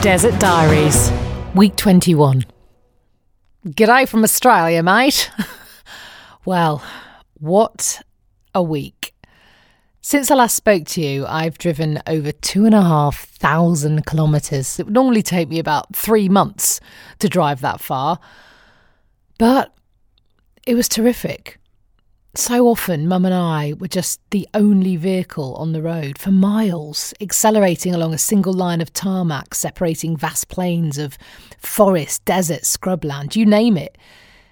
Desert Diaries, Week 21. G'day from Australia, mate. well, what a week. Since I last spoke to you, I've driven over two and a half thousand kilometres. It would normally take me about three months to drive that far. But it was terrific. So often, Mum and I were just the only vehicle on the road for miles, accelerating along a single line of tarmac separating vast plains of forest, desert, scrubland, you name it.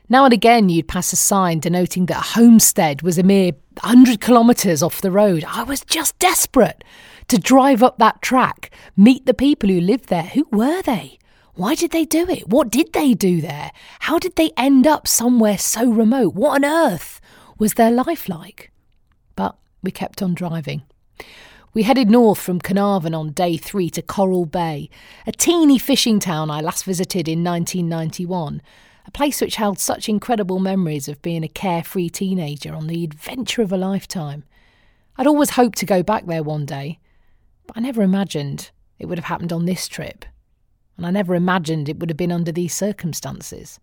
Now and again, you'd pass a sign denoting that a homestead was a mere 100 kilometres off the road. I was just desperate to drive up that track, meet the people who lived there. Who were they? Why did they do it? What did they do there? How did they end up somewhere so remote? What on earth? Was their life like? But we kept on driving. We headed north from Carnarvon on day three to Coral Bay, a teeny fishing town I last visited in 1991, a place which held such incredible memories of being a carefree teenager on the adventure of a lifetime. I'd always hoped to go back there one day, but I never imagined it would have happened on this trip, and I never imagined it would have been under these circumstances.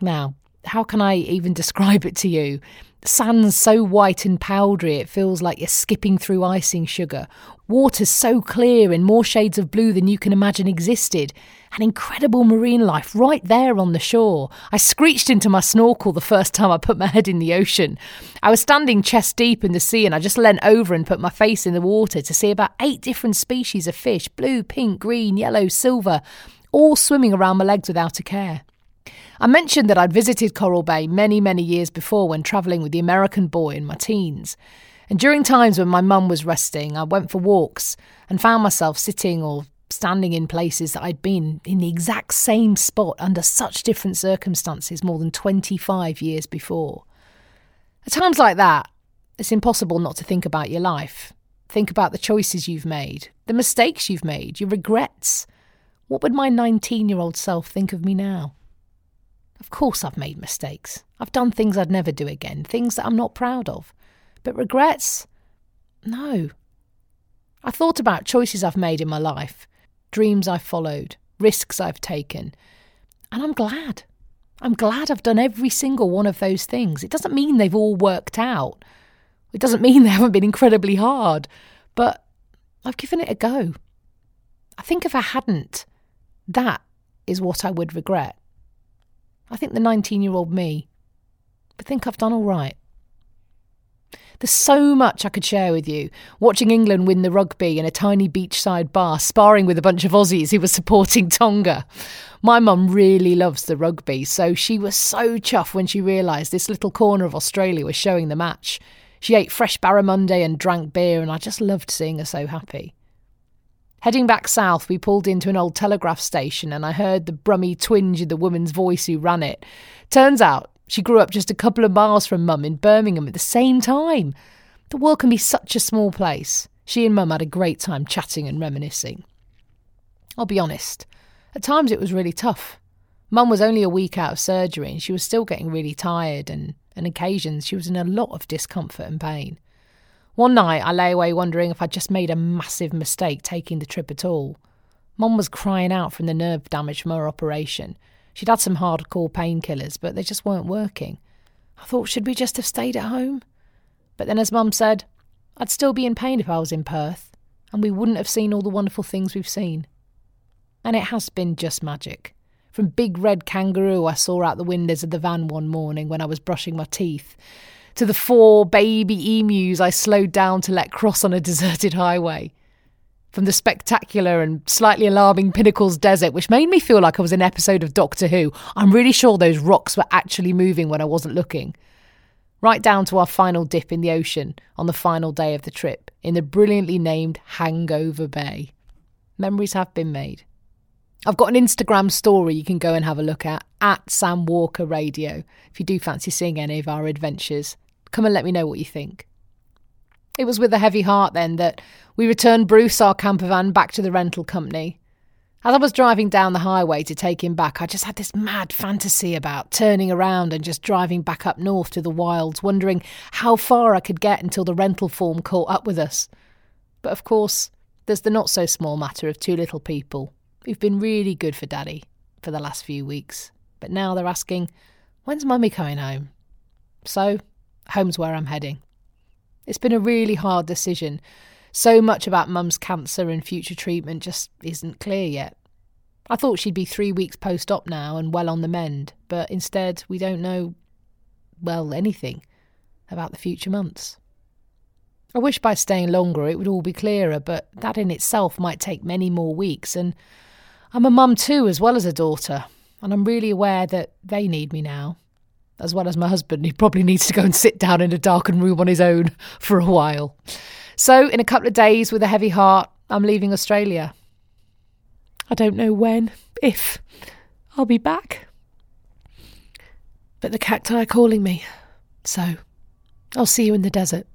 Now, how can I even describe it to you? Sand's so white and powdery it feels like you're skipping through icing sugar. Water's so clear in more shades of blue than you can imagine existed. An incredible marine life right there on the shore. I screeched into my snorkel the first time I put my head in the ocean. I was standing chest deep in the sea and I just leant over and put my face in the water to see about eight different species of fish blue, pink, green, yellow, silver all swimming around my legs without a care. I mentioned that I'd visited Coral Bay many, many years before when travelling with the American boy in my teens. And during times when my mum was resting, I went for walks and found myself sitting or standing in places that I'd been in the exact same spot under such different circumstances more than 25 years before. At times like that, it's impossible not to think about your life. Think about the choices you've made, the mistakes you've made, your regrets. What would my 19 year old self think of me now? Of course, I've made mistakes. I've done things I'd never do again, things that I'm not proud of. But regrets? No. I thought about choices I've made in my life, dreams I've followed, risks I've taken, and I'm glad. I'm glad I've done every single one of those things. It doesn't mean they've all worked out. It doesn't mean they haven't been incredibly hard, but I've given it a go. I think if I hadn't, that is what I would regret. I think the 19 year old me would think I've done all right. There's so much I could share with you. Watching England win the rugby in a tiny beachside bar, sparring with a bunch of Aussies who were supporting Tonga. My mum really loves the rugby, so she was so chuffed when she realised this little corner of Australia was showing the match. She ate fresh barramundi and drank beer, and I just loved seeing her so happy. Heading back south, we pulled into an old telegraph station and I heard the brummy twinge in the woman's voice who ran it. Turns out she grew up just a couple of miles from Mum in Birmingham at the same time. The world can be such a small place. She and Mum had a great time chatting and reminiscing. I'll be honest, at times it was really tough. Mum was only a week out of surgery and she was still getting really tired, and on occasions she was in a lot of discomfort and pain. One night I lay away wondering if I'd just made a massive mistake taking the trip at all. Mum was crying out from the nerve damage from her operation. She'd had some hardcore painkillers, but they just weren't working. I thought, should we just have stayed at home? But then, as Mum said, I'd still be in pain if I was in Perth, and we wouldn't have seen all the wonderful things we've seen. And it has been just magic. From big red kangaroo I saw out the windows of the van one morning when I was brushing my teeth, to the four baby emus I slowed down to let cross on a deserted highway. From the spectacular and slightly alarming Pinnacles Desert, which made me feel like I was in an episode of Doctor Who, I'm really sure those rocks were actually moving when I wasn't looking. Right down to our final dip in the ocean on the final day of the trip in the brilliantly named Hangover Bay. Memories have been made. I've got an Instagram story you can go and have a look at, at Sam Walker Radio, if you do fancy seeing any of our adventures. Come and let me know what you think. It was with a heavy heart then that we returned Bruce, our camper van, back to the rental company. As I was driving down the highway to take him back, I just had this mad fantasy about turning around and just driving back up north to the wilds, wondering how far I could get until the rental form caught up with us. But of course, there's the not so small matter of two little people who've been really good for Daddy for the last few weeks. But now they're asking, when's Mummy coming home? So, home's where I'm heading. It's been a really hard decision. So much about Mum's cancer and future treatment just isn't clear yet. I thought she'd be three weeks post op now and well on the mend, but instead we don't know, well, anything about the future months. I wish by staying longer it would all be clearer, but that in itself might take many more weeks, and I'm a mum too, as well as a daughter, and I'm really aware that they need me now, as well as my husband, He probably needs to go and sit down in a darkened room on his own for a while. So, in a couple of days, with a heavy heart, I'm leaving Australia. I don't know when, if I'll be back. But the cacti are calling me, so I'll see you in the desert.